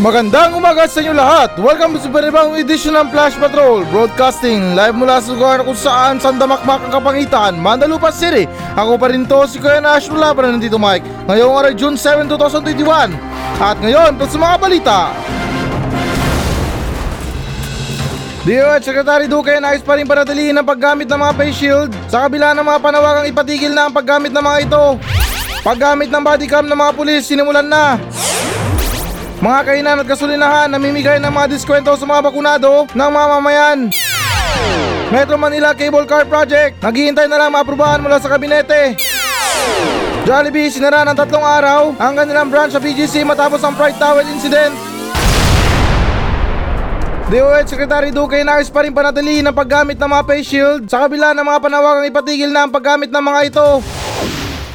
Magandang umaga sa inyo lahat! Welcome sa panibang edisyon ng Flash Patrol Broadcasting live mula sa lugar kung saan sandamakmak ang kapangitan, Mandalupa City Ako pa rin to, si Kuya Nash mula pa rin nandito Mike Ngayong araw June 7, 2021 At ngayon, sa mga balita DOH Secretary Duque nais pa rin panatilihin ang paggamit ng mga face shield sa kabila ng mga panawagang ipatigil na ang paggamit ng mga ito. Paggamit ng bodycam ng mga pulis sinimulan na. Mga kainan at gasolinahan namimigay ng mga diskwento sa mga bakunado ng mamamayan. Metro Manila Cable Car Project, naghihintay na lang maaprubahan mula sa kabinete. Jollibee sinara ng tatlong araw ang kanilang branch sa BGC matapos ang Pride Towel Incident. DOH Secretary Duque nais pa rin panatilihin ang paggamit ng mga face shield sa kabila ng mga panawagang ipatigil na ang paggamit ng mga ito.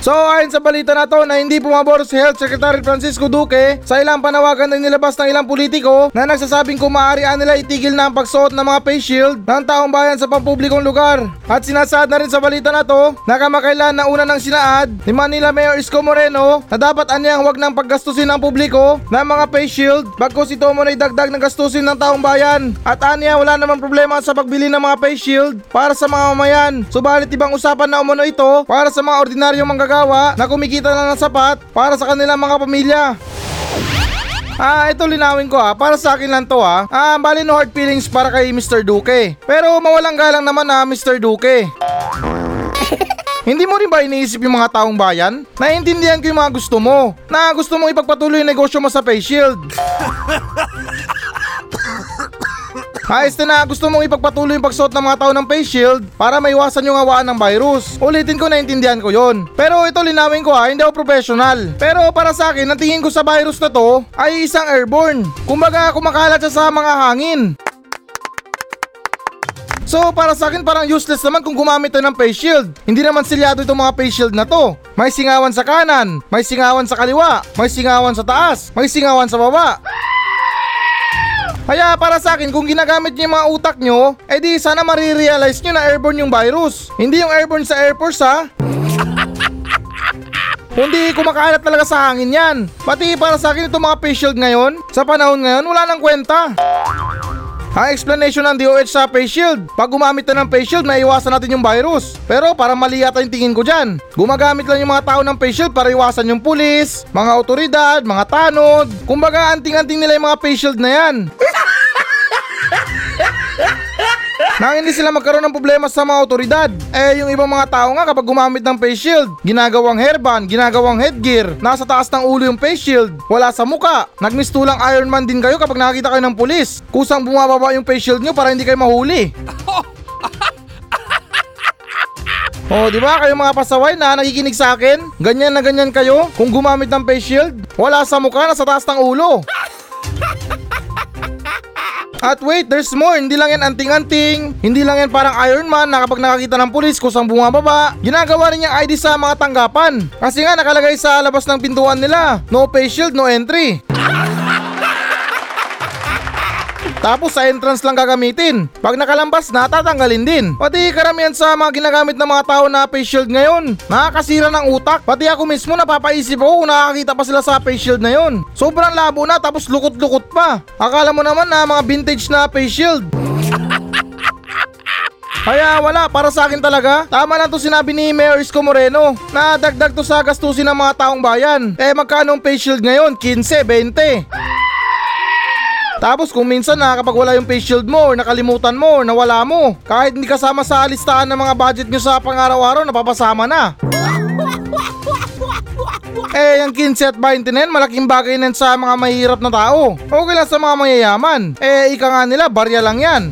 So ayon sa balita na to na hindi pumabor si Health Secretary Francisco Duque sa ilang panawagan na nilabas ng ilang politiko na nagsasabing kung maaarian nila itigil na ang pagsuot ng mga face shield ng taong bayan sa pampublikong lugar. At sinasaad na rin sa balita na to na kamakailan na una ng sinaad ni Manila Mayor Isko Moreno na dapat anyang wag nang paggastusin ng publiko ng mga face shield bagkos ito mo na idagdag ng gastusin ng taong bayan. At anya wala namang problema sa pagbili ng mga face shield para sa mga mamayan. Subalit ibang usapan na umano ito para sa mga ordinaryong manggagawa na kumikita lang ng sapat para sa kanilang mga pamilya. Ah, ito linawin ko ah. Para sa akin lang to ah. Ah, bali no hard feelings para kay Mr. Duque. Pero mawalang galang naman ah, Mr. Duque. Hindi mo rin ba iniisip yung mga taong bayan? Naiintindihan ko yung mga gusto mo. Na gusto mong ipagpatuloy yung negosyo mo sa face shield. Na na, gusto mong ipagpatuloy yung pagsuot ng mga tao ng face shield para maiwasan yung hawaan ng virus. Ulitin ko, naintindihan ko yon. Pero ito linawin ko ha, hindi ako professional. Pero para sa akin, ang tingin ko sa virus na to ay isang airborne. Kumbaga, kumakalat siya sa mga hangin. So para sa akin parang useless naman kung gumamit tayo ng face shield. Hindi naman silyado itong mga face shield na to. May singawan sa kanan, may singawan sa kaliwa, may singawan sa taas, may singawan sa baba. Kaya para sa akin, kung ginagamit niyo yung mga utak nyo, edi sana marirealize nyo na airborne yung virus. Hindi yung airborne sa Air Force ha. Kundi kumakalat talaga sa hangin yan. Pati para sa akin itong mga face shield ngayon, sa panahon ngayon, wala nang kwenta. Ang explanation ng DOH sa face shield, pag gumamit na ng face shield, maiwasan natin yung virus. Pero para mali yata yung tingin ko dyan. Gumagamit lang yung mga tao ng face shield para iwasan yung pulis, mga otoridad, mga tanod. Kumbaga anting-anting nila yung mga face shield na yan. Nang hindi sila magkaroon ng problema sa mga otoridad. Eh yung ibang mga tao nga kapag gumamit ng face shield, ginagawang hairband, ginagawang headgear, nasa taas ng ulo yung face shield, wala sa muka. Nagmistulang Iron Man din kayo kapag nakakita kayo ng pulis. Kusang bumababa yung face shield nyo para hindi kayo mahuli. Oh, di ba kayo mga pasaway na nakikinig sa akin? Ganyan na ganyan kayo kung gumamit ng face shield? Wala sa mukha, nasa taas ng ulo. At wait, there's more. Hindi lang yan anting-anting. Hindi lang yan parang Iron Man na kapag nakakita ng pulis kusang bumababa. Ginagawa rin niyang ID sa mga tanggapan. Kasi nga nakalagay sa labas ng pintuan nila. No face shield, no entry. Tapos sa entrance lang gagamitin. Pag nakalambas na, tatanggalin din. Pati karamihan sa mga ginagamit ng mga tao na face shield ngayon, nakakasira ng utak. Pati ako mismo napapaisip ako kung nakakita pa sila sa face shield na yon. Sobrang labo na tapos lukot-lukot pa. Akala mo naman na mga vintage na face shield. Kaya wala, para sa akin talaga. Tama lang to sinabi ni Mayor Isko Moreno na dagdag to sa gastusin ng mga taong bayan. Eh magkano ang face shield ngayon? 15, 20. Tapos kung minsan na kapag wala yung face shield mo or nakalimutan mo or nawala mo, kahit hindi kasama sa listahan ng mga budget nyo sa pang-araw-araw, napapasama na. Eh, yung 15 at 20 na yan, malaking bagay na sa mga mahihirap na tao. Okay lang sa mga mayayaman. Eh, ika nga nila, barya lang yan.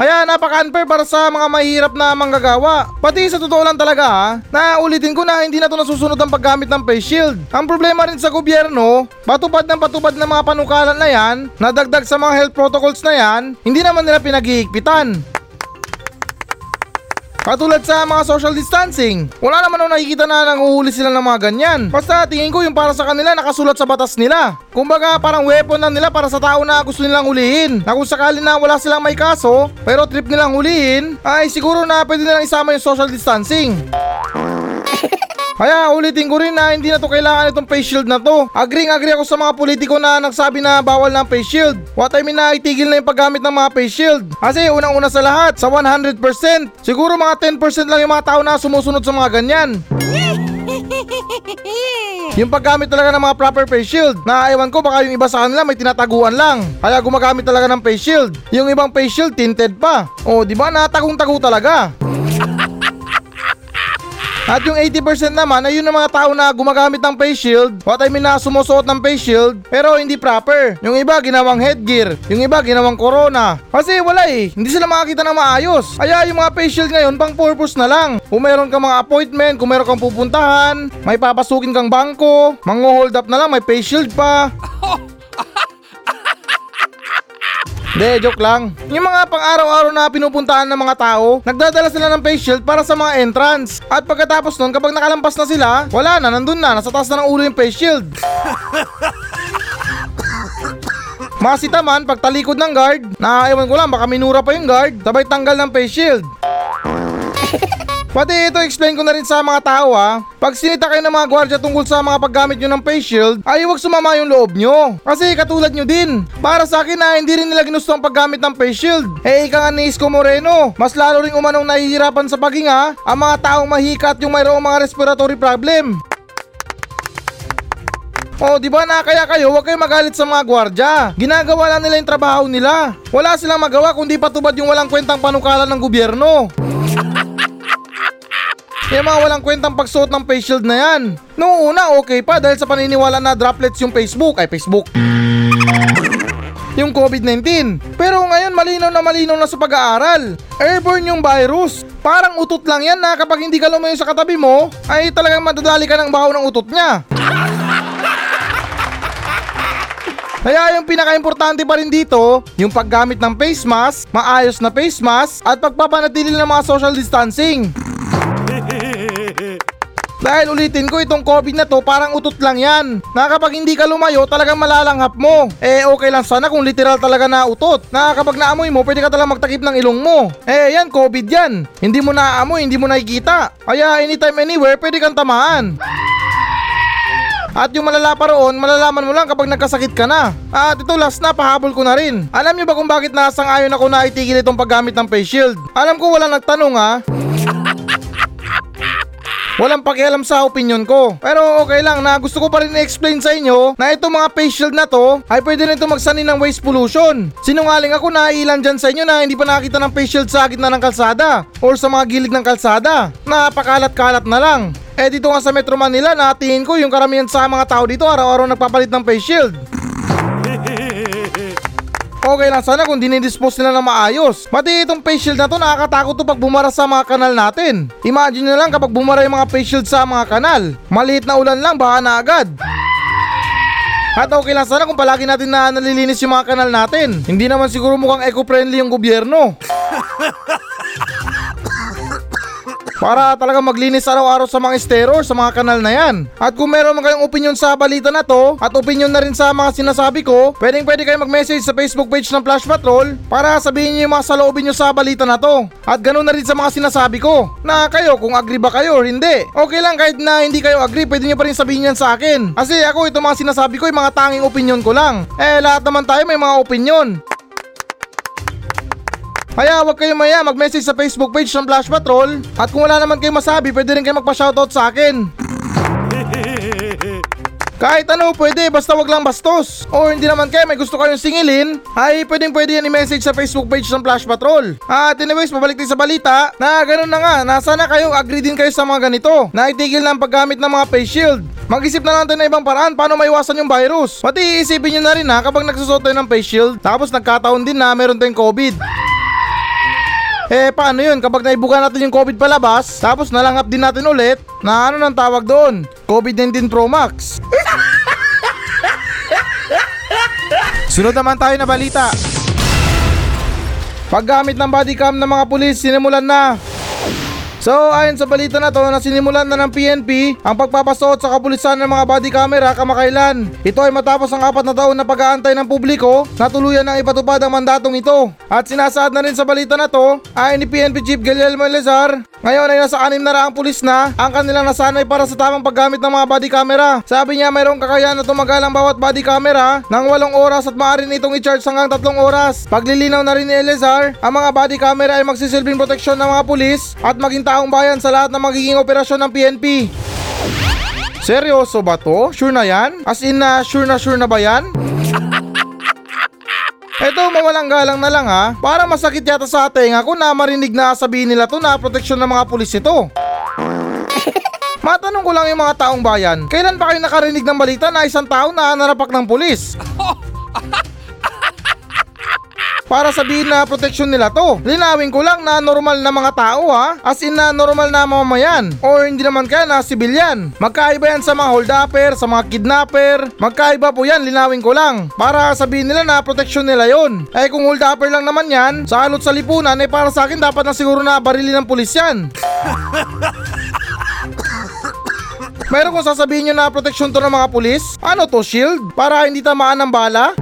Kaya napaka-unfair para sa mga mahirap na manggagawa. Pati sa totoo lang talaga ha, na ulitin ko na hindi na to nasusunod ang paggamit ng face shield. Ang problema rin sa gobyerno, patupad ng patupad ng mga panukalan na yan, nadagdag sa mga health protocols na yan, hindi naman nila pinag-iigpitan. Katulad sa mga social distancing. Wala naman ako nakikita na nanguhuli sila ng mga ganyan. Basta tingin ko yung para sa kanila nakasulat sa batas nila. Kumbaga parang weapon na nila para sa tao na gusto nilang hulihin. Na kung sakali na wala silang may kaso, pero trip nilang hulihin, ay siguro na pwede nilang isama yung social distancing. Kaya ulitin ko rin na hindi na to kailangan itong face shield na to. Agree agree ako sa mga politiko na nagsabi na bawal na ang face shield. What I mean na itigil na yung paggamit ng mga face shield. Kasi unang-una sa lahat, sa 100%, siguro mga 10% lang yung mga tao na sumusunod sa mga ganyan. Yung paggamit talaga ng mga proper face shield na ewan ko baka yung iba sa kanila may tinataguan lang. Kaya gumagamit talaga ng face shield. Yung ibang face shield tinted pa. O di ba natagong-tago talaga. At yung 80% naman ay yun ang mga tao na gumagamit ng face shield. What I mean na sumusuot ng face shield pero hindi proper. Yung iba ginawang headgear, yung iba ginawang corona. Kasi wala eh, hindi sila makakita ng maayos. Kaya yung mga face shield ngayon pang purpose na lang. Kung meron kang mga appointment, kung meron kang pupuntahan, may papasukin kang bangko, mango-hold up na lang, may face shield pa. De, joke lang. Yung mga pang-araw-araw na pinupuntahan ng mga tao, nagdadala sila ng face shield para sa mga entrance. At pagkatapos nun, kapag nakalampas na sila, wala na, nandun na, nasa taas na ng ulo yung face shield. Masita man, pag talikod ng guard, na ewan ko lang, baka minura pa yung guard, sabay tanggal ng face shield. Pati ito explain ko na rin sa mga tao ha. Pag sinita kayo ng mga gwardiya tungkol sa mga paggamit nyo ng face shield, ay huwag sumama yung loob nyo. Kasi katulad nyo din. Para sa akin na hindi rin nila ginusto ang paggamit ng face shield. Eh ika nga ni Isko Moreno, mas lalo rin umanong nahihirapan sa paghinga ang mga taong mahika at yung mayroong mga respiratory problem. Oh, di ba na kaya kayo, huwag kayong magalit sa mga gwardya. Ginagawa lang nila yung trabaho nila. Wala silang magawa kundi patubad yung walang kwentang panukalan ng gobyerno. Yung mga walang kwentang pagsuot ng face shield na yan. Noong una, okay pa dahil sa paniniwala na droplets yung Facebook. Ay, Facebook. Yung COVID-19. Pero ngayon, malinaw na malinaw na sa pag-aaral. Airborne yung virus. Parang utot lang yan na kapag hindi ka lumayo sa katabi mo, ay talagang madadali ka ng baho ng utot niya. Kaya yung pinaka-importante pa rin dito, yung paggamit ng face mask, maayos na face mask, at pagpapanatili ng mga social distancing. Dahil ulitin ko itong COVID na to parang utot lang yan. Na kapag hindi ka lumayo talagang malalanghap mo. Eh okay lang sana kung literal talaga na utot. Na kapag naamoy mo pwede ka talagang magtakip ng ilong mo. Eh yan COVID yan. Hindi mo naaamoy, hindi mo nakikita. Kaya anytime anywhere pwede kang tamaan. At yung malala pa roon, malalaman mo lang kapag nagkasakit ka na. At ito last na, pahabol ko na rin. Alam niyo ba kung bakit nasang ayon ako na itigil itong paggamit ng face shield? Alam ko wala nagtanong ha. Walang pakialam sa opinion ko. Pero okay lang na gusto ko pa rin i-explain sa inyo na itong mga face shield na to ay pwede rin ito magsanin ng waste pollution. Sinungaling ako na ilan dyan sa inyo na hindi pa nakita ng face shield sa gitna ng kalsada or sa mga gilid ng kalsada. Napakalat-kalat na lang. Eh dito nga sa Metro Manila natingin ko yung karamihan sa mga tao dito araw-araw nagpapalit ng face shield. Okay lang sana kung dinidispose nila ng maayos. Pati itong face shield na to nakakatakot to pag bumara sa mga kanal natin. Imagine nyo lang kapag bumara yung mga face shield sa mga kanal. Maliit na ulan lang baka na agad. At okay lang sana kung palagi natin na nalilinis yung mga kanal natin. Hindi naman siguro mukhang eco-friendly yung gobyerno. Para talaga maglinis araw-araw sa mga estero sa mga kanal na yan. At kung meron man kayong opinion sa balita na to, at opinion na rin sa mga sinasabi ko, pwedeng pwede kayo mag-message sa Facebook page ng Flash Patrol para sabihin niyo yung mga saloobin nyo sa balita na to. At ganun na rin sa mga sinasabi ko, na kayo kung agree ba kayo or hindi. Okay lang kahit na hindi kayo agree, pwede nyo pa rin sabihin yan sa akin. Kasi ako itong mga sinasabi ko, yung mga tanging opinion ko lang. Eh lahat naman tayo may mga opinion. Kaya huwag kayong maya mag-message sa Facebook page ng Flash Patrol at kung wala naman kayong masabi pwede rin kayo magpa-shoutout sa akin. Kahit ano pwede basta wag lang bastos. O hindi naman kayo may gusto kayong singilin ay pwedeng pwede yan i-message sa Facebook page ng Flash Patrol. At anyways pabalik din sa balita na ganun na nga na sana kayo agree din kayo sa mga ganito na itigil na ang paggamit ng mga face shield. Mag-isip na lang tayo ng ibang paraan paano maiwasan yung virus. Pati iisipin nyo na rin ha kapag nagsusot tayo ng face shield tapos nagkataon din na meron tayong COVID. Eh paano yun kapag naibuka natin yung COVID palabas tapos nalanghap din natin ulit na ano nang tawag doon? COVID-19 Pro Max. Sunod naman tayo na balita. Paggamit ng body cam ng mga pulis sinimulan na. So ayon sa balita na to na sinimulan na ng PNP ang pagpapasuot sa kapulisan ng mga body camera kamakailan. Ito ay matapos ang apat na taon na pag-aantay ng publiko na tuluyan ng ipatupad ang mandatong ito. At sinasaad na rin sa balita na to, ayon ni PNP Chief Guillermo Elezar Ngayon ay nasa anim na raang pulis na ang kanilang nasanay para sa tamang paggamit ng mga body camera. Sabi niya mayroong kakayahan na tumagal ang bawat body camera ng walong oras at maaari nitong i-charge hanggang tatlong oras. Paglilinaw na rin ni Elezar, ang mga body camera ay magsisilbing proteksyon ng mga pulis at maging taong bayan sa lahat ng magiging operasyon ng PNP. Seryoso ba to? Sure na yan? As in na sure na sure na ba yan? Eto, mawalang galang na lang ha. Para masakit yata sa tenga ko na marinig na sabihin nila to na proteksyon ng mga pulis ito. Matanong ko lang yung mga taong bayan, kailan ba kayo nakarinig ng balita na isang tao na narapak ng pulis? Para sabihin na proteksyon nila to. Linawin ko lang na normal na mga tao ha. As in na normal na mamamayan. Or hindi naman kaya na sibilyan. Magkaiba yan sa mga holdupper, sa mga kidnapper. Magkaiba po yan, linawin ko lang. Para sabihin nila na proteksyon nila yon. Eh kung holdupper lang naman yan, sa alot sa lipunan eh para sa akin dapat na siguro na barili ng pulis yan. Meron kung sasabihin nyo na proteksyon to ng mga pulis? Ano to, shield? Para hindi tamaan ng bala?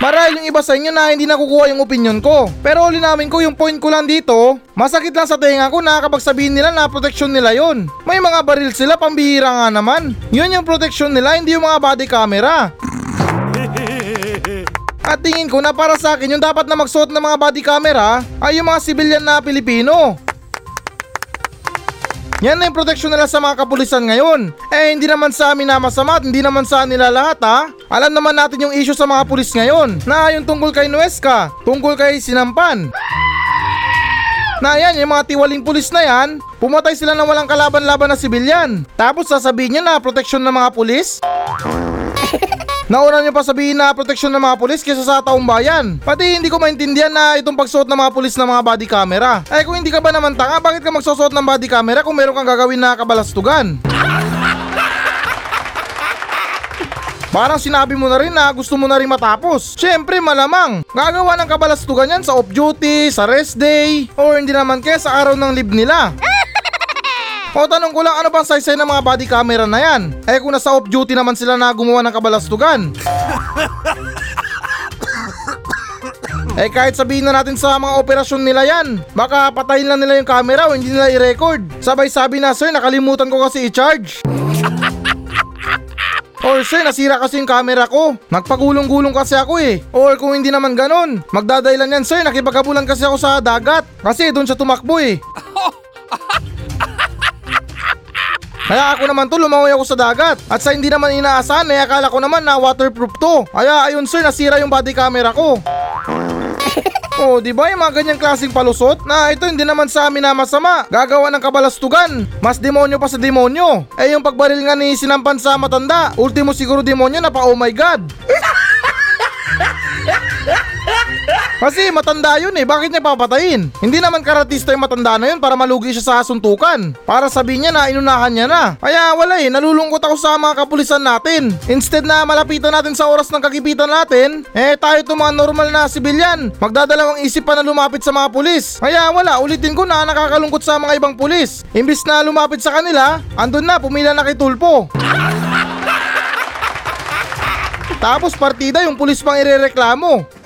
Marahil yung iba sa inyo na hindi nakukuha yung opinion ko. Pero linawin ko yung point ko lang dito, masakit lang sa tenga ko na kapag sabihin nila na proteksyon nila yon. May mga baril sila, pambihira nga naman. Yun yung proteksyon nila, hindi yung mga body camera. At tingin ko na para sa akin yung dapat na magsuot ng mga body camera ay yung mga sibilyan na Pilipino. Yan na yung proteksyon nila sa mga kapulisan ngayon. Eh hindi naman sa amin na masama at hindi naman sa nila lahat ha. Alam naman natin yung issue sa mga pulis ngayon na yung tungkol kay Nuesca, tungkol kay Sinampan. Na yan, yung mga tiwaling pulis na yan, pumatay sila ng walang kalaban-laban na sibilyan. Tapos sasabihin nyo na proteksyon ng mga pulis? Nauna nyo pa sabihin na proteksyon ng mga pulis kaysa sa taong bayan. Pati hindi ko maintindihan na itong pagsuot ng mga pulis ng mga body camera. Eh kung hindi ka ba naman tanga, bakit ka magsusuot ng body camera kung meron kang gagawin na kabalastugan? Parang sinabi mo na rin na gusto mo na rin matapos. Siyempre malamang, gagawa ng kabalastugan yan sa off-duty, sa rest day, or hindi naman kaya sa araw ng leave nila. O tanong ko lang ano bang size ng mga body camera na yan? Eh kung nasa off duty naman sila na gumawa ng kabalastugan. eh kahit sabihin na natin sa mga operasyon nila yan, baka patayin lang nila yung camera o hindi nila i-record. Sabay sabi na sir nakalimutan ko kasi i-charge. Or sir, nasira kasi yung camera ko. Nagpagulong-gulong kasi ako eh. Or kung hindi naman ganon, magdadailan yan sir, nakipagkabulan kasi ako sa dagat. Kasi doon siya tumakbo eh. Kaya ako naman to lumawi ako sa dagat At sa hindi naman inaasahan ay akala ko naman na waterproof to Kaya ayun sir nasira yung body camera ko Oh, di ba yung mga ganyang klaseng palusot na ito hindi naman sa amin na masama. Gagawa ng kabalastugan. Mas demonyo pa sa demonyo. Eh yung pagbaril nga ni sinampan sa matanda. Ultimo siguro demonyo na pa oh my god. Kasi matanda yun eh, bakit niya papatayin? Hindi naman karatista yung matanda na yun para malugi siya sa suntukan. Para sabihin niya na inunahan niya na. Kaya wala eh, nalulungkot ako sa mga kapulisan natin. Instead na malapitan natin sa oras ng kagipitan natin, eh tayo itong mga normal na sibilyan. Magdadalawang isip pa na lumapit sa mga pulis. Kaya wala, ulitin ko na nakakalungkot sa mga ibang pulis. Imbis na lumapit sa kanila, andun na, pumila na kay Tulpo. Tapos partida yung pulis pang irereklamo.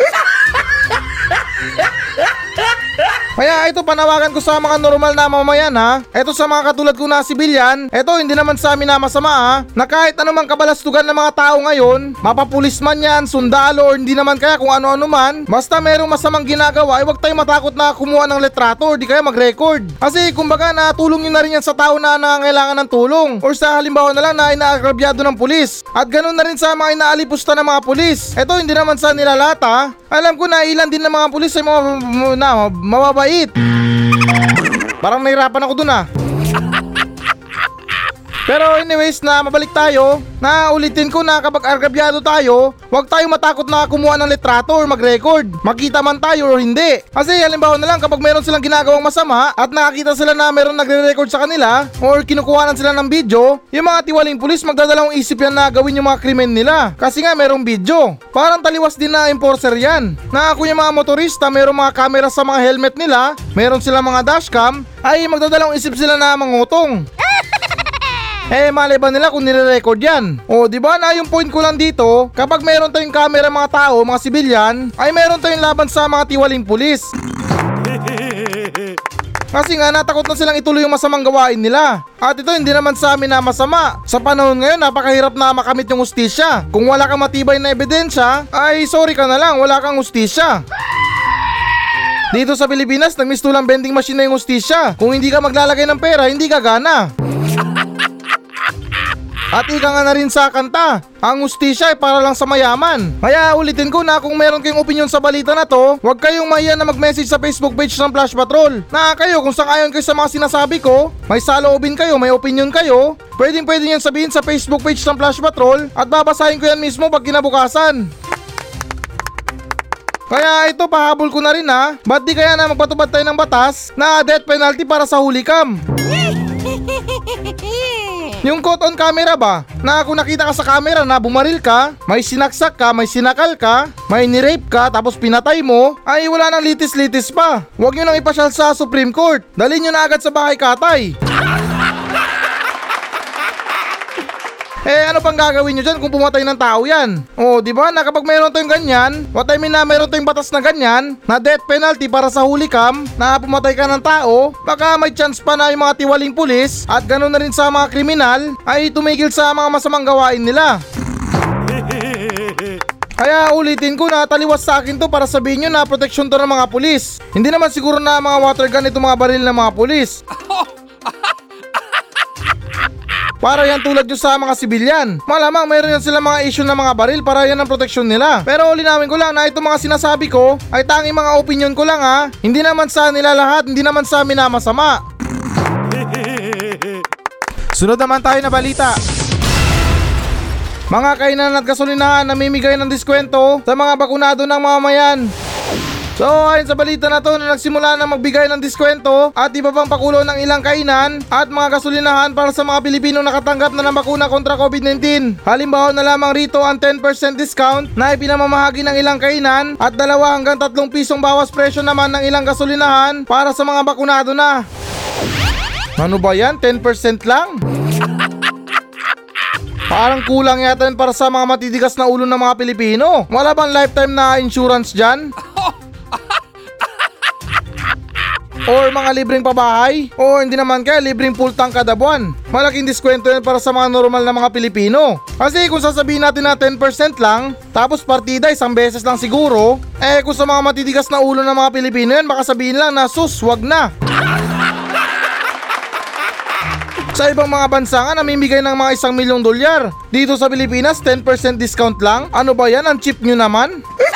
Kaya ito panawagan ko sa mga normal na mamamayan ha. Ito sa mga katulad ko na sibilyan, ito hindi naman sa amin na masama ha. Na kahit anumang kabalastugan ng mga tao ngayon, mapapulis man yan, sundalo or hindi naman kaya kung ano-ano man, basta merong masamang ginagawa, ay huwag tayong matakot na kumuha ng letrato or di kaya mag-record. Kasi kumbaga natulong nyo na rin yan sa tao na nangangailangan ng tulong. Or sa halimbawa na lang na inaagrabyado ng pulis. At ganun na rin sa mga inaalipusta ng mga pulis. Ito hindi naman sa nilalata. Alam ko na ilan din ng mga pulis ay mga, na, mababait. Parang nahirapan ako dun ah. Pero anyways na mabalik tayo, na ulitin ko na kapag argabyado tayo, huwag tayong matakot na kumuha ng litrato or mag-record. Makita man tayo or hindi. Kasi halimbawa na lang kapag meron silang ginagawang masama at nakakita sila na meron nagre-record sa kanila or kinukuhanan sila ng video, yung mga tiwaling pulis magdadalawang isip yan na gawin yung mga krimen nila. Kasi nga merong video. Parang taliwas din na enforcer yan. Na ako yung mga motorista, merong mga camera sa mga helmet nila, meron silang mga dashcam, ay magdadalawang isip sila na mangutong. Eh, malay ba nila kung nire-record yan? O, di ba na yung point ko lang dito, kapag meron tayong camera mga tao, mga sibilyan, ay meron tayong laban sa mga tiwaling pulis. Kasi nga natakot na silang ituloy yung masamang gawain nila. At ito hindi naman sa amin na masama. Sa panahon ngayon napakahirap na makamit yung ustisya. Kung wala kang matibay na ebidensya, ay sorry ka na lang, wala kang ustisya. Dito sa Pilipinas, nagmistulang vending machine na yung ustisya. Kung hindi ka maglalagay ng pera, hindi ka gana. At ika nga na rin sa kanta, ang ustisya ay para lang sa mayaman. Kaya ulitin ko na kung meron kayong opinion sa balita na to, huwag kayong mahiya na mag-message sa Facebook page ng Flash Patrol. Na kayo kung sangayon kayo sa mga sinasabi ko, may saloobin kayo, may opinion kayo, pwedeng pwede yan sabihin sa Facebook page ng Flash Patrol at babasahin ko yan mismo pag kinabukasan. Kaya ito pahabol ko na rin ha, ba't di kaya na magpatubad tayo ng batas na death penalty para sa huli cam? Yung caught on camera ba? Na kung nakita ka sa camera na bumaril ka, may sinaksak ka, may sinakal ka, may nirape ka, tapos pinatay mo, ay wala nang litis-litis pa. Huwag nyo nang ipasyal sa Supreme Court. Dalhin nyo na agad sa bahay katay. Eh ano pang gagawin nyo dyan kung pumatay ng tao yan? Oh, di ba na kapag mayroon tayong ganyan, what I mean na mayroon tayong batas na ganyan, na death penalty para sa huli cam, na pumatay ka ng tao, baka may chance pa na yung mga tiwaling pulis at ganoon na rin sa mga kriminal ay tumigil sa mga masamang gawain nila. Kaya ulitin ko na taliwas sa akin to para sabihin nyo na proteksyon to ng mga pulis. Hindi naman siguro na mga water gun itong mga baril ng mga pulis. Para yan tulad nyo sa mga sibilyan. Malamang mayroon yan sila mga issue ng mga baril para yan ang proteksyon nila. Pero linawin ko lang na itong mga sinasabi ko ay tanging mga opinion ko lang ha. Hindi naman sa nila lahat, hindi naman sa amin na masama. Sunod naman tayo na balita. Mga kainan at gasolinahan namimigay ng diskwento sa mga bakunado ng mamamayan. So ayon sa balita na to na nagsimula na magbigay ng diskwento at iba pang pakulo ng ilang kainan at mga gasolinahan para sa mga Pilipino nakatanggap na ng bakuna kontra COVID-19. Halimbawa na lamang rito ang 10% discount na ipinamamahagi ng ilang kainan at dalawa hanggang tatlong pisong bawas presyo naman ng ilang gasolinahan para sa mga bakunado na. Ano ba yan? 10% lang? Parang kulang yata para sa mga matitigas na ulo ng mga Pilipino. Wala bang lifetime na insurance dyan? Or mga libreng pabahay? O hindi naman kaya libreng full tank kada buwan? Malaking diskwento yan para sa mga normal na mga Pilipino. Kasi kung sasabihin natin na 10% lang, tapos partida isang beses lang siguro, eh kung sa mga matitigas na ulo ng mga Pilipino yan, baka sabihin lang na sus, wag na. Sa ibang mga bansa nga namimigay ng mga isang milyong dolyar. Dito sa Pilipinas, 10% discount lang. Ano ba yan? Ang cheap nyo naman?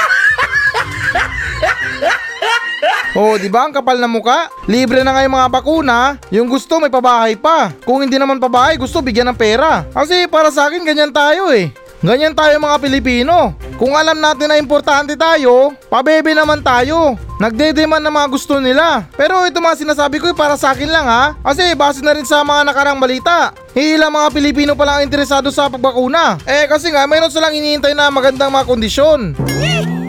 Oh, di ba ang kapal na muka? Libre na nga yung mga bakuna. Yung gusto may pabahay pa. Kung hindi naman pabahay, gusto bigyan ng pera. Kasi para sa akin ganyan tayo eh. Ganyan tayo mga Pilipino. Kung alam natin na importante tayo, pabebe naman tayo. Nagdedeman ng mga gusto nila. Pero ito mga sinasabi ko eh, para sa akin lang ha. Kasi base na rin sa mga nakarang balita. Ilang mga Pilipino pa lang ang interesado sa pagbakuna. Eh kasi nga mayroon silang iniintay na magandang mga kondisyon.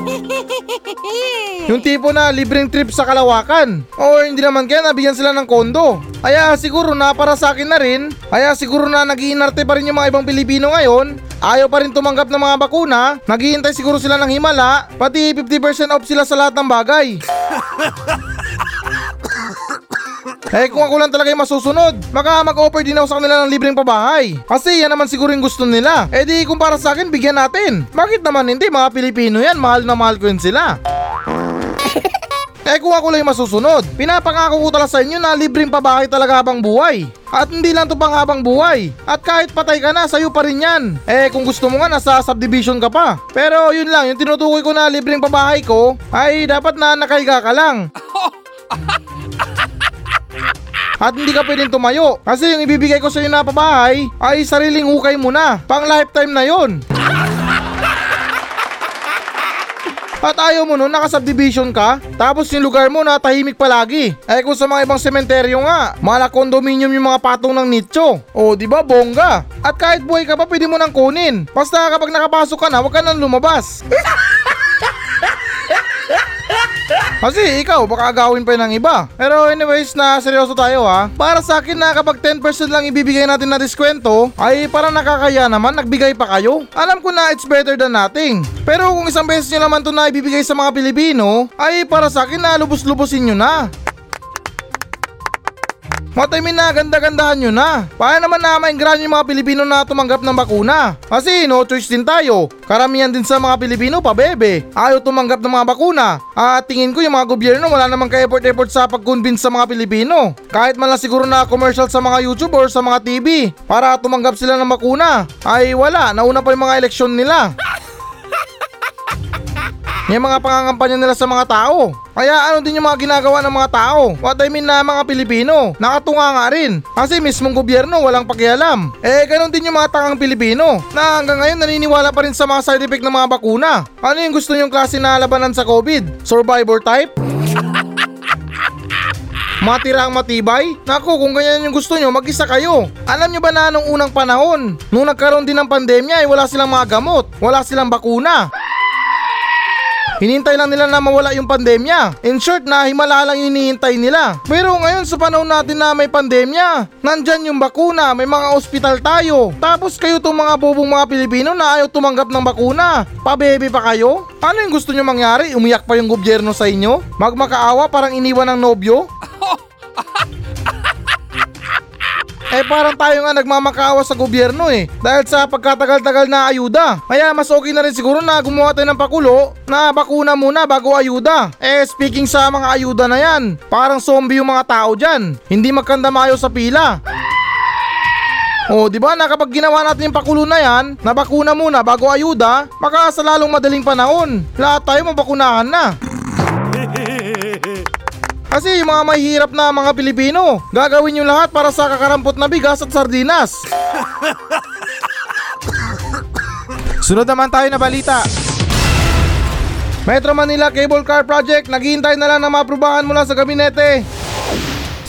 Yung tipo na libreng trip sa kalawakan. O hindi naman kaya nabigyan sila ng kondo. Kaya siguro na para sa akin na rin, kaya siguro na nagiinarte pa rin yung mga ibang Pilipino ngayon, ayaw pa rin tumanggap ng mga bakuna, naghihintay siguro sila ng himala, pati 50% off sila sa lahat ng bagay. Eh kung ako lang talaga yung masusunod, baka mag-offer din ako sa kanila ng libreng pabahay. Kasi yan naman siguro yung gusto nila. Eh di kung para sa akin, bigyan natin. Bakit naman hindi? Mga Pilipino yan, mahal na mahal ko yun sila. Eh kung ako lang yung masusunod, pinapangako ko talaga sa inyo na libreng pabahay talaga habang buhay. At hindi lang to pang habang buhay. At kahit patay ka na, sa'yo pa rin yan. Eh kung gusto mo nga, nasa subdivision ka pa. Pero yun lang, yung tinutukoy ko na libreng pabahay ko, ay dapat na nakahiga ka lang. At hindi ka pwedeng tumayo. Kasi yung ibibigay ko sa iyo na pabahay ay sariling hukay mo na. Pang lifetime na yon. At ayaw mo nun, naka-subdivision ka, tapos yung lugar mo na tahimik palagi. Eh kung sa mga ibang sementeryo nga, mala condominium yung mga patong ng nicho. O di ba bongga? At kahit buhay ka pa, pwede mo nang kunin. Basta kapag nakapasok ka na, huwag ka nang lumabas. Kasi ikaw, baka agawin pa ng iba. Pero anyways, na seryoso tayo ha. Para sa akin na kapag 10% lang ibibigay natin na diskwento, ay parang nakakaya naman, nagbigay pa kayo. Alam ko na it's better than nothing. Pero kung isang beses nyo naman to na ibibigay sa mga Pilipino, ay para sa akin na lubos-lubosin nyo na. What I na ganda-gandahan nyo na. Paano naman na mainggan yung mga Pilipino na tumanggap ng bakuna? Kasi no choice din tayo. Karamihan din sa mga Pilipino pabebe. Ayaw tumanggap ng mga bakuna. At tingin ko yung mga gobyerno wala namang ka-effort-effort sa pag-convince sa mga Pilipino. Kahit man lang siguro na commercial sa mga YouTube or sa mga TV para tumanggap sila ng bakuna. Ay wala, nauna pa yung mga eleksyon nila. Yung mga pangangampanya nila sa mga tao. Kaya ano din yung mga ginagawa ng mga tao. What I mean na mga Pilipino. Nakatunga nga rin. Kasi mismong gobyerno walang pakialam. Eh ganun din yung mga tangang Pilipino. Na hanggang ngayon naniniwala pa rin sa mga side effect ng mga bakuna. Ano yung gusto nyong klase na labanan sa COVID? Survivor type? Matirang matibay? Naku, kung ganyan yung gusto nyo, mag-isa kayo. Alam nyo ba na nung unang panahon, nung nagkaroon din ng pandemya ay wala silang mga gamot, wala silang bakuna. Hinintay lang nila na mawala yung pandemya. In short na himala lang yung hinihintay nila. Pero ngayon sa panahon natin na may pandemya, nandyan yung bakuna, may mga ospital tayo. Tapos kayo tong mga bobong mga Pilipino na ayaw tumanggap ng bakuna. Pabebe pa kayo? Ano yung gusto nyo mangyari? Umiyak pa yung gobyerno sa inyo? Magmakaawa parang iniwan ng nobyo? Eh parang tayo nga nagmamakawa sa gobyerno eh dahil sa pagkatagal-tagal na ayuda. Kaya mas okay na rin siguro na gumawa tayo ng pakulo na bakuna muna bago ayuda. Eh speaking sa mga ayuda na yan, parang zombie yung mga tao dyan. Hindi magkanda mayo sa pila. Oh, di ba na ginawa natin yung pakulo na yan, na bakuna muna bago ayuda, maka sa lalong madaling panahon, lahat tayo mabakunahan na. Kasi yung mga mahihirap na mga Pilipino, gagawin yung lahat para sa kakarampot na bigas at sardinas. Sunod naman tayo na balita. Metro Manila Cable Car Project, naghihintay na lang na maaprubahan mula sa gabinete.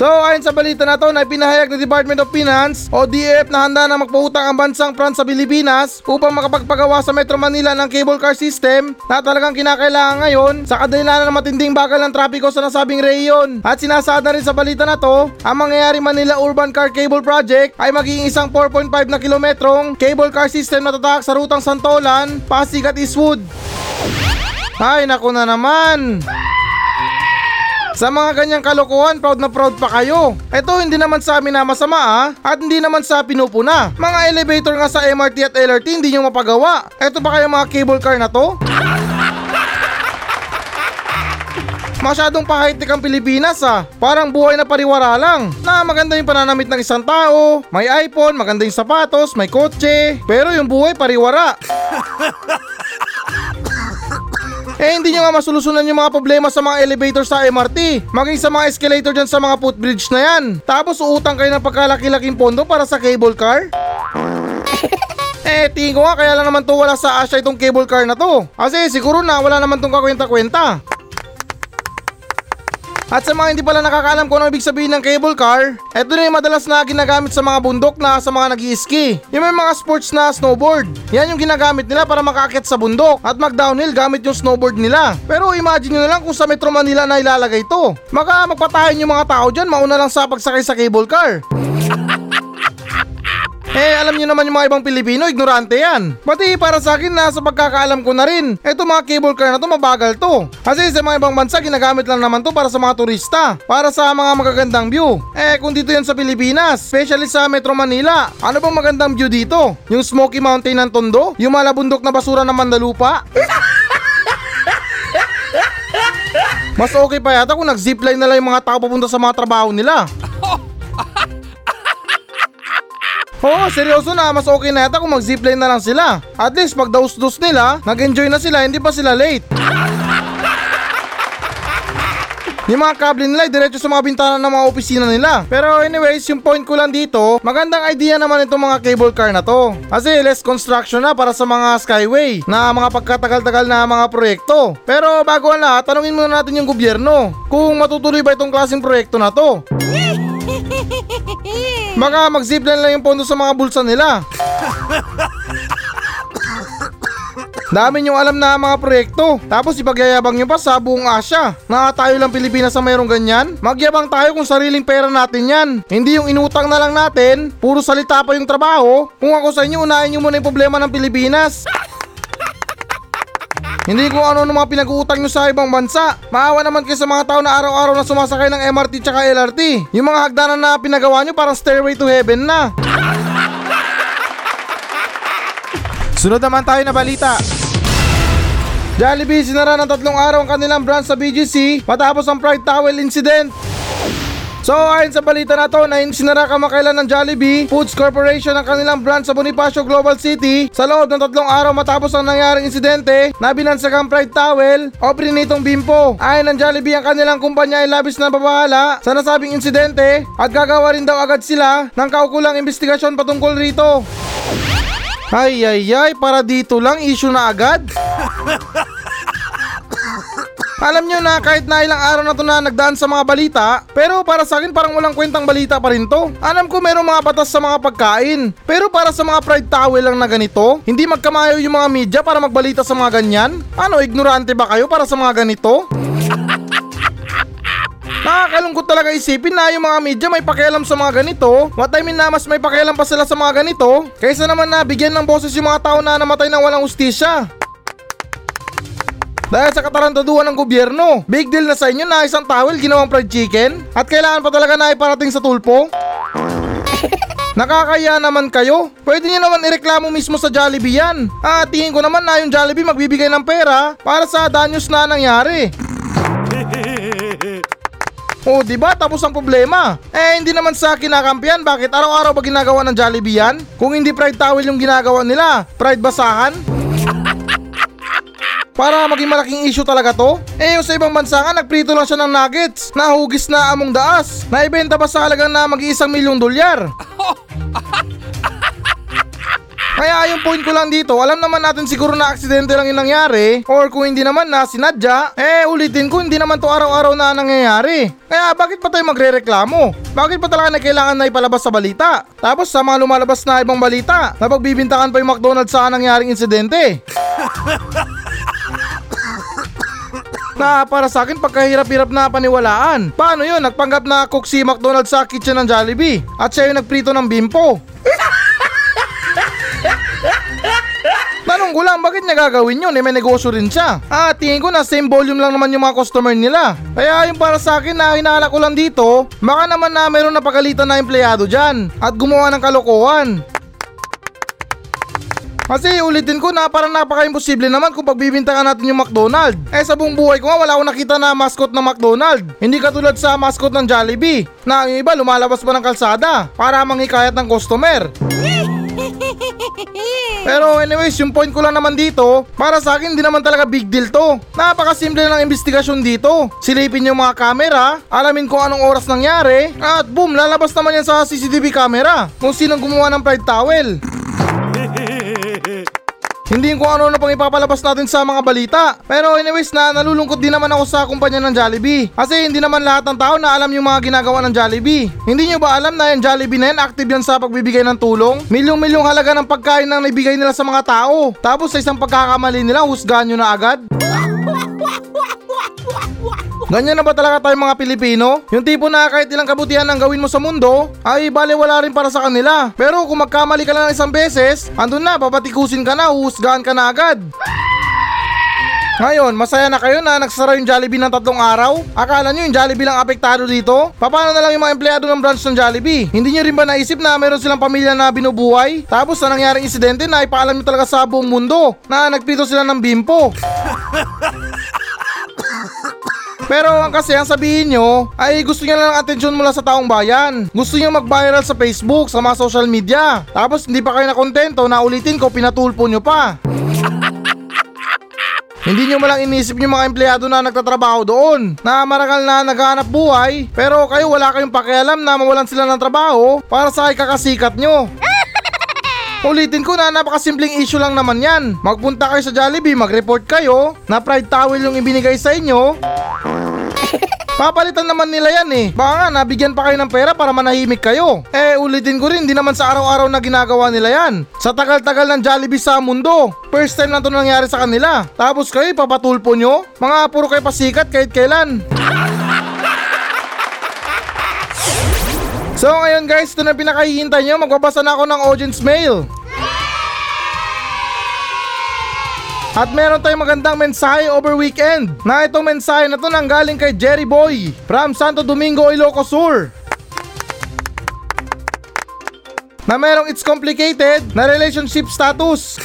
So ayon sa balita na to na pinahayag ng Department of Finance o DF na handa na magpautang ang bansang France sa Pilipinas upang makapagpagawa sa Metro Manila ng cable car system na talagang kinakailangan ngayon sa kadahilanan ng matinding bagal ng trapiko sa nasabing rehiyon. At sinasaad na rin sa balita na to, ang mangyayari Manila Urban Car Cable Project ay magiging isang 4.5 na kilometrong cable car system na tatak sa rutang Santolan, Pasig at Eastwood. Ay, naku na naman! Sa mga ganyang kalokohan, proud na proud pa kayo. Ito hindi naman sa amin na masama ah, at hindi naman sa pinupuna. Mga elevator nga sa MRT at LRT hindi nyo mapagawa. Ito pa kaya mga cable car na to? Masyadong pahaitik ang Pilipinas ah. Parang buhay na pariwara lang. Na maganda yung pananamit ng isang tao, may iPhone, maganda yung sapatos, may kotse. Pero yung buhay pariwara. Eh hindi nyo nga masolusunan yung mga problema sa mga elevator sa MRT. Maging sa mga escalator dyan sa mga footbridge na yan. Tapos uutang kayo ng pagkalaki-laking pondo para sa cable car? eh tingin ko nga kaya lang naman to wala sa Asia itong cable car na to. Kasi siguro na wala naman tong kakwenta-kwenta. At sa mga hindi pala nakakaalam kung ano ibig sabihin ng cable car, eto na yung madalas na ginagamit sa mga bundok na sa mga nag ski Yung may mga sports na snowboard. Yan yung ginagamit nila para makakit sa bundok at mag-downhill gamit yung snowboard nila. Pero imagine nyo na lang kung sa Metro Manila na ilalagay to. Maka magpatayin yung mga tao dyan, mauna lang sa pagsakay sa cable car. Eh, alam niyo naman yung mga ibang Pilipino, ignorante yan. Pati para sa akin na sa pagkakaalam ko na rin, eto mga cable car na to mabagal to. Kasi sa mga ibang bansa, ginagamit lang naman to para sa mga turista, para sa mga magagandang view. Eh, kung dito yan sa Pilipinas, especially sa Metro Manila, ano bang magandang view dito? Yung Smoky Mountain ng Tondo? Yung malabundok na basura ng Mandalupa? Mas okay pa yata kung nag-zipline na lang yung mga tao papunta sa mga trabaho nila. Oo, seryoso na. Mas okay na yata kung mag-zipline na lang sila. At least pag daus-dus nila, nag-enjoy na sila, hindi pa sila late. Yung mga kable nila ay diretso sa mga bintana ng mga opisina nila. Pero anyways, yung point ko lang dito, magandang idea naman itong mga cable car na to. Kasi less construction na para sa mga skyway na mga pagkatagal-tagal na mga proyekto. Pero bago ang lahat, tanungin muna natin yung gobyerno kung matutuloy ba itong klaseng proyekto na to. Baka mag-zipline lang yung pondo sa mga bulsa nila. Dami nyo alam na mga proyekto. Tapos ipagyayabang nyo pa sa buong Asya. Na tayo lang Pilipinas ang mayroong ganyan. Magyabang tayo kung sariling pera natin yan. Hindi yung inutang na lang natin. Puro salita pa yung trabaho. Kung ako sa inyo, unahin nyo muna yung problema ng Pilipinas. Hindi ko ano ng mga pinag-uutang nyo sa ibang bansa. Maawa naman kayo sa mga tao na araw-araw na sumasakay ng MRT tsaka LRT. Yung mga hagdanan na pinagawa nyo parang stairway to heaven na. Sunod naman tayo na balita. Jollibee sinara ng tatlong araw ang kanilang branch sa BGC matapos ang Pride Towel incident. So ayon sa balita na to na sinara kamakailan ng Jollibee Foods Corporation ang kanilang branch sa Bonifacio Global City sa loob ng tatlong araw matapos ang nangyaring insidente na binansag ang Pride Towel o prinitong bimpo. Ayon ng Jollibee ang kanilang kumpanya ay labis na babahala sa nasabing insidente at gagawa rin daw agad sila ng kaukulang investigasyon patungkol rito. Ay ay ay, para dito lang issue na agad? Alam nyo na kahit na ilang araw na to na nagdaan sa mga balita, pero para sa akin parang walang kwentang balita pa rin to. Alam ko merong mga batas sa mga pagkain, pero para sa mga pride towel lang na ganito, hindi magkamayo yung mga media para magbalita sa mga ganyan? Ano, ignorante ba kayo para sa mga ganito? Nakakalungkot talaga isipin na yung mga media may pakialam sa mga ganito. What I mean na mas may pakialam pa sila sa mga ganito kaysa naman na bigyan ng boses yung mga tao na namatay ng walang ustisya. Dahil sa katarantaduhan ng gobyerno, big deal na sa inyo na isang towel ginawang fried chicken at kailangan pa talaga na iparating sa tulpo? Nakakaya naman kayo. Pwede niyo naman ireklamo mismo sa Jollibee yan. Ah, tingin ko naman na yung Jollibee magbibigay ng pera para sa danyos na nangyari. Oh, di ba? Tapos ang problema. Eh, hindi naman sa kinakampihan. Bakit araw-araw ba ginagawa ng Jollibee yan? Kung hindi fried towel yung ginagawa nila, fried basahan? Para maging malaking issue talaga to? Eh yung sa ibang bansa nga nagprito lang siya ng nuggets na hugis na among daas. Naibenta pa sa halagang na mag-iisang milyong dolyar. Kaya yung point ko lang dito, alam naman natin siguro na aksidente lang yung nangyari or kung hindi naman na sinadya, eh ulitin ko hindi naman to araw-araw na nangyayari. Kaya bakit pa tayo magre-reklamo? Bakit pa talaga na kailangan na ipalabas sa balita? Tapos sa mga lumalabas na ibang balita, napagbibintangan pa yung McDonald's sa nangyaring insidente. na para sa akin pagkahirap-hirap na paniwalaan. Paano yun? Nagpanggap na cook si McDonald's sa kitchen ng Jollibee at siya yung nagprito ng bimpo. Tanong ko lang, bakit niya gagawin yun? Eh, may negosyo rin siya. Ah, tingin ko na same volume lang naman yung mga customer nila. Kaya yung para sa akin na hinala ko lang dito, baka naman na meron na pagalitan na empleyado dyan at gumawa ng kalokohan. Kasi ulitin ko na parang napaka-imposible naman kung pagbibintangan natin yung McDonald. Eh sa buong buhay ko nga wala akong nakita na mascot ng McDonald. Hindi katulad sa mascot ng Jollibee na ang iba lumalabas pa ng kalsada para manghikayat ng customer. Pero anyways, yung point ko lang naman dito, para sa akin hindi naman talaga big deal to. Napakasimple ng investigasyon dito. Silipin yung mga camera, alamin kung anong oras nangyari, at boom, lalabas naman yan sa CCTV camera kung sinong gumawa ng pride towel. Hindi ko ano na pang ipapalabas natin sa mga balita. Pero anyways na nalulungkot din naman ako sa kumpanya ng Jollibee. Kasi hindi naman lahat ng tao na alam yung mga ginagawa ng Jollibee. Hindi nyo ba alam na yung Jollibee na yan active yan sa pagbibigay ng tulong? Milyong-milyong halaga ng pagkain na naibigay nila sa mga tao. Tapos sa isang pagkakamali nila, husgahan nyo na agad? Ganyan na ba talaga tayo mga Pilipino? Yung tipo na kahit ilang kabutihan ang gawin mo sa mundo, ay bale wala rin para sa kanila. Pero kung magkamali ka lang ng isang beses, andun na, papatikusin ka na, uhusgahan ka na agad. Ngayon, masaya na kayo na nagsara yung Jollibee ng tatlong araw? Akala nyo yung Jollibee lang apektado dito? Paano na lang yung mga empleyado ng branch ng Jollibee? Hindi nyo rin ba naisip na meron silang pamilya na binubuhay? Tapos na nangyaring insidente na ipaalam nyo talaga sa buong mundo na nagpito sila ng bimpo. Pero ang kasi ang sabihin nyo ay gusto nyo lang ng atensyon mula sa taong bayan. Gusto nyo mag-viral sa Facebook, sa mga social media. Tapos hindi pa kayo nakontento na ulitin ko pinatulpo nyo pa. Hindi nyo malang inisip yung mga empleyado na nagtatrabaho doon na marangal na naghahanap buhay pero kayo wala kayong pakialam na mawalan sila ng trabaho para sa ikakasikat nyo. Ulitin ko na napakasimpleng issue lang naman yan. Magpunta kayo sa Jollibee, mag-report kayo na pride towel yung ibinigay sa inyo. Papalitan naman nila yan eh. Baka nga nabigyan pa kayo ng pera para manahimik kayo. Eh ulitin ko rin, di naman sa araw-araw na ginagawa nila yan. Sa tagal-tagal ng Jollibee sa mundo. First time lang to nangyari sa kanila. Tapos kayo papatulpo nyo? Mga puro kayo pasikat kahit kailan. So ngayon guys, ito na pinakahihintay nyo. Magbabasa na ako ng audience mail. At meron tayong magandang mensahe over weekend na itong mensahe na to nang galing kay Jerry Boy from Santo Domingo, Ilocos Sur. Na merong it's complicated na relationship status.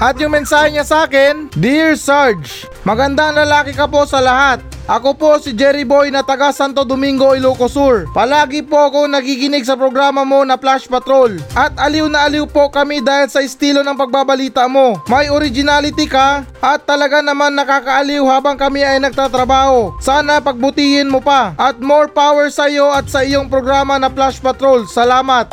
At yung mensahe niya sa akin, Dear Sarge, magandang lalaki ka po sa lahat. Ako po si Jerry Boy na taga Santo Domingo, Ilocos Sur. Palagi po ako nagiginig sa programa mo na Flash Patrol. At aliw na aliw po kami dahil sa estilo ng pagbabalita mo. May originality ka at talaga naman nakakaaliw habang kami ay nagtatrabaho. Sana pagbutihin mo pa. At more power sa iyo at sa iyong programa na Flash Patrol. Salamat.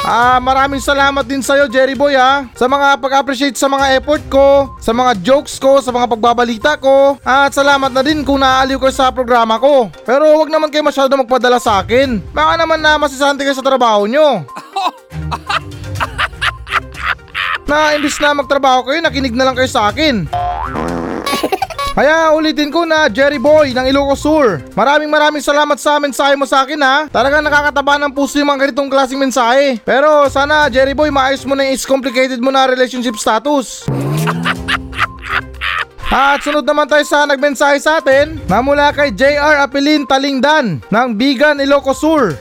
Ah, maraming salamat din sa'yo, Jerry Boy ha. Sa mga pag-appreciate sa mga effort ko, sa mga jokes ko, sa mga pagbabalita ko. At salamat na din kung naaaliw ko sa programa ko. Pero wag naman kayo masyado magpadala sa akin. Baka naman na masisante kayo sa trabaho nyo. na imbis na magtrabaho kayo, nakinig na lang kayo sa akin. Kaya ulitin ko na Jerry Boy ng Ilocos Sur. Maraming maraming salamat sa mensahe mo sa akin ha. Talagang nakakataba ng puso yung mga ganitong klaseng mensahe. Pero sana Jerry Boy maayos mo na yung is complicated mo na relationship status. At sunod naman tayo sa nagmensahe sa atin na mula kay JR Apelin Talingdan ng Bigan Ilocos Sur.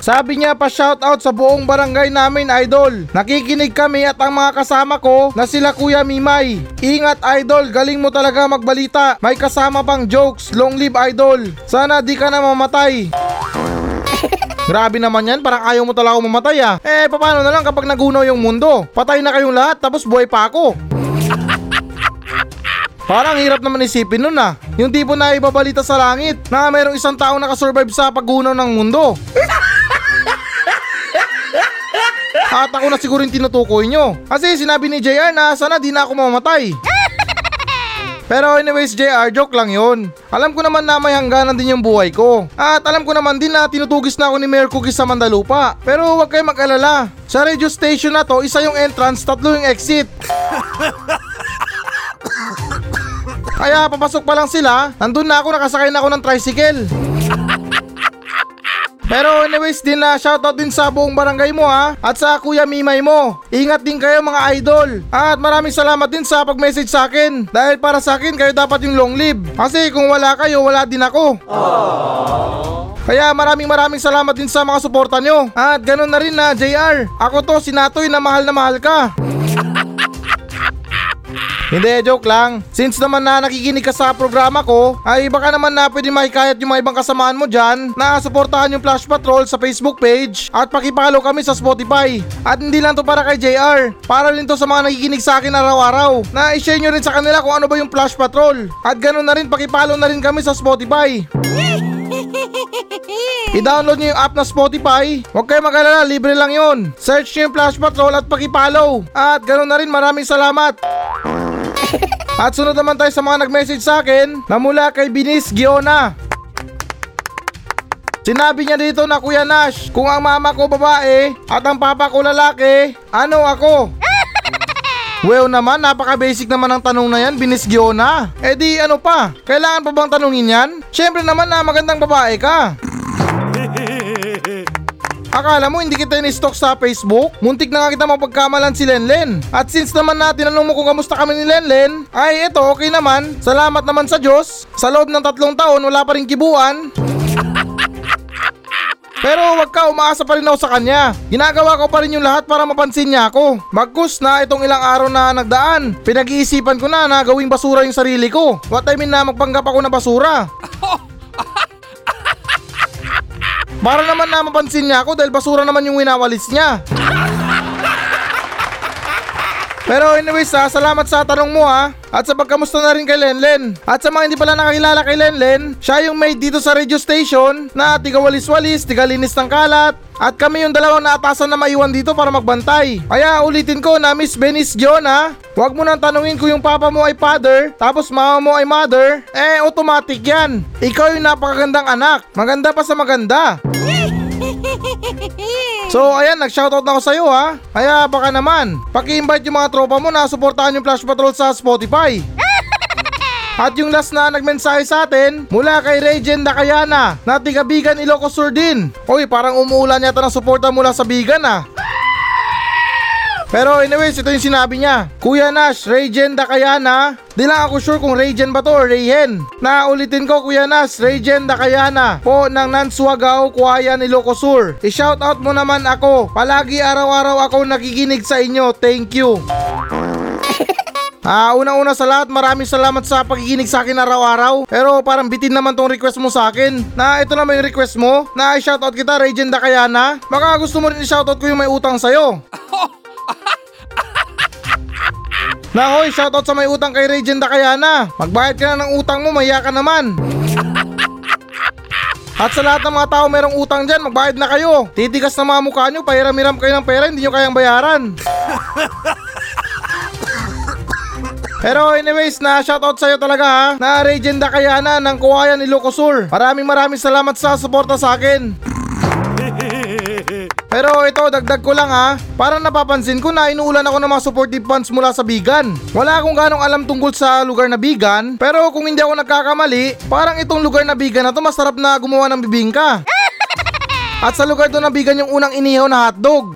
Sabi niya pa shoutout sa buong barangay namin idol. Nakikinig kami at ang mga kasama ko na sila Kuya Mimay. Ingat idol, galing mo talaga magbalita. May kasama pang jokes, long live idol. Sana di ka na mamatay. Grabe naman yan, parang ayaw mo talaga mamatay ah. Eh, paano na lang kapag nagunaw yung mundo? Patay na kayong lahat tapos buhay pa ako. Parang hirap naman isipin nun ah. Yung tipo na ibabalita sa langit na merong isang taong nakasurvive sa paggunaw ng mundo. At ako na siguro yung tinutukoy nyo. Kasi sinabi ni JR na sana di na ako mamamatay. Pero anyways JR, joke lang yon. Alam ko naman na may hangganan din yung buhay ko. At alam ko naman din na tinutugis na ako ni Mayor Cookie sa Mandalupa. Pero huwag kayo mag-alala. Sa radio station na to, isa yung entrance, tatlo yung exit. Kaya papasok pa lang sila, nandun na ako nakasakay na ako ng tricycle. Pero anyways din na shoutout din sa buong barangay mo ha at sa kuya Mimay mo. Ingat din kayo mga idol. At maraming salamat din sa pag-message sa akin. Dahil para sa akin kayo dapat yung long live. Kasi kung wala kayo wala din ako. Kaya maraming maraming salamat din sa mga suporta nyo. At ganun na rin na JR. Ako to si Natoy na mahal na mahal ka. Hindi, joke lang. Since naman na nakikinig ka sa programa ko, ay baka naman na pwede mahikayat yung mga ibang kasamaan mo dyan na suportahan yung Flash Patrol sa Facebook page at pakipalo kami sa Spotify. At hindi lang to para kay JR, para rin to sa mga nakikinig sa akin araw-araw na i-share nyo rin sa kanila kung ano ba yung Flash Patrol. At ganun na rin, pakipalo na rin kami sa Spotify. I-download nyo yung app na Spotify. Huwag kayo mag-alala, libre lang yon. Search nyo yung Flash Patrol at pakipollow. At ganoon na rin, maraming salamat. At sunod naman tayo sa mga nag-message sa akin na mula kay Binis Giona. Sinabi niya dito na Kuya Nash, kung ang mama ko babae at ang papa ko lalaki, ano ako? Well naman, napaka-basic naman ang tanong na yan, Binis Giona. Eh di ano pa, kailangan pa bang tanungin yan? Siyempre naman na magandang babae ka. Akala mo hindi kita in-stalk sa Facebook? Muntik na nga kita mapagkamalan si Lenlen. At since naman na tinanong mo kung kamusta kami ni Lenlen, ay eto okay naman. Salamat naman sa Diyos. Sa loob ng tatlong taon wala pa rin kibuan. Pero wag ka, umaasa pa rin ako sa kanya. Ginagawa ko pa rin yung lahat para mapansin niya ako. Magkus na itong ilang araw na nagdaan. Pinag-iisipan ko na na gawing basura yung sarili ko. What I mean na magpanggap ako na basura. Para naman na mapansin niya ako dahil basura naman yung winawalis niya. Pero anyways ha, salamat sa tanong mo ha. At sa pagkamusta na rin kay Lenlen. At sa mga hindi pala nakakilala kay Lenlen, siya yung maid dito sa radio station na tigawalis-walis, tigalinis ng kalat. At kami yung dalawang naatasan na maiwan dito para magbantay. Kaya ulitin ko na Miss Benis Giona, huwag mo nang tanungin kung yung papa mo ay father, tapos mama mo ay mother, eh automatic yan. Ikaw yung napakagandang anak. Maganda pa sa maganda. So ayan, nag-shoutout na ako sa'yo ha. Kaya baka naman, paki-invite yung mga tropa mo na suportahan yung Flash Patrol sa Spotify. At yung last na nagmensahe sa atin, mula kay Regen Dakayana, na tiga Bigan Ilocos Sur din. Oy, parang umuulan yata ng suporta mula sa Bigan ah. Pero anyways, ito yung sinabi niya. Kuya Nash, Regen da kaya na? Di lang ako sure kung Regen ba to or Rayhen. Na ulitin ko Kuya Nash, Regen da kaya na? Po ng Nanswagaw, Kuya ni Locosur. I-shoutout mo naman ako. Palagi araw-araw ako nakikinig sa inyo. Thank you. Ah, unang-una sa lahat, maraming salamat sa pakikinig sa akin araw-araw. Pero parang bitin naman tong request mo sa akin. Na ito naman yung request mo. Na i-shoutout kita, Regenda Kayana. Baka gusto mo rin i-shoutout ko yung may utang sa'yo. Na hoy, shoutout sa may utang kay Regenda Kayana. Magbayad ka na ng utang mo, mahiya ka naman. At sa lahat ng mga tao merong utang dyan, magbayad na kayo. Titigas na mga mukha nyo, pahiram-hiram kayo ng pera, hindi nyo kayang bayaran. Pero anyways, na shoutout sa'yo talaga ha, na Regenda Kayana ng Kuwayan Ilocosur. Maraming maraming salamat sa suporta sa akin. Pero ito, dagdag ko lang ha, parang napapansin ko na inuulan ako ng mga supportive funds mula sa Bigan. Wala akong ganong alam tungkol sa lugar na Bigan, pero kung hindi ako nagkakamali, parang itong lugar na Bigan na to masarap na gumawa ng bibingka. At sa lugar doon na Bigan yung unang inihaw na hotdog.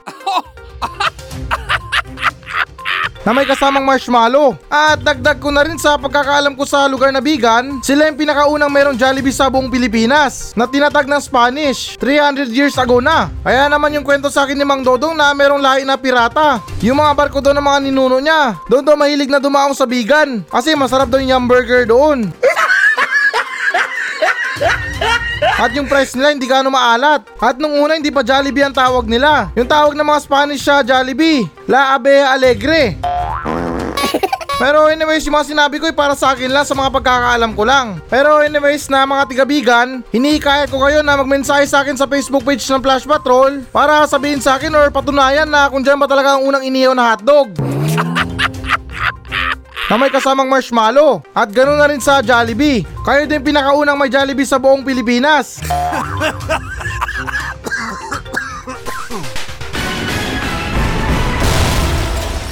Na may kasamang marshmallow. At dagdag ko na rin sa pagkakaalam ko sa lugar na Bigan, sila yung pinakaunang merong Jollibee sa buong Pilipinas na tinatag ng Spanish 300 years ago na. Kaya naman yung kwento sa akin ni Mang Dodong na merong lahi na pirata. Yung mga barko doon ng mga ninuno niya, doon daw mahilig na dumaong sa Bigan kasi masarap daw yung hamburger doon. At yung price nila hindi gaano maalat. At nung una hindi pa Jollibee ang tawag nila. Yung tawag ng mga Spanish siya Jollibee. La Abea Alegre. Pero anyways, yung mga sinabi ko ay para sa akin lang sa mga pagkakaalam ko lang. Pero anyways, na mga tigabigan, hinihikayat ko kayo na magmensahe sa akin sa Facebook page ng Flash Patrol para sabihin sa akin or patunayan na kung dyan ba talaga ang unang inihaw na hotdog. Na may kasamang marshmallow. At ganoon na rin sa Jollibee. Kayo din pinakaunang may Jollibee sa buong Pilipinas.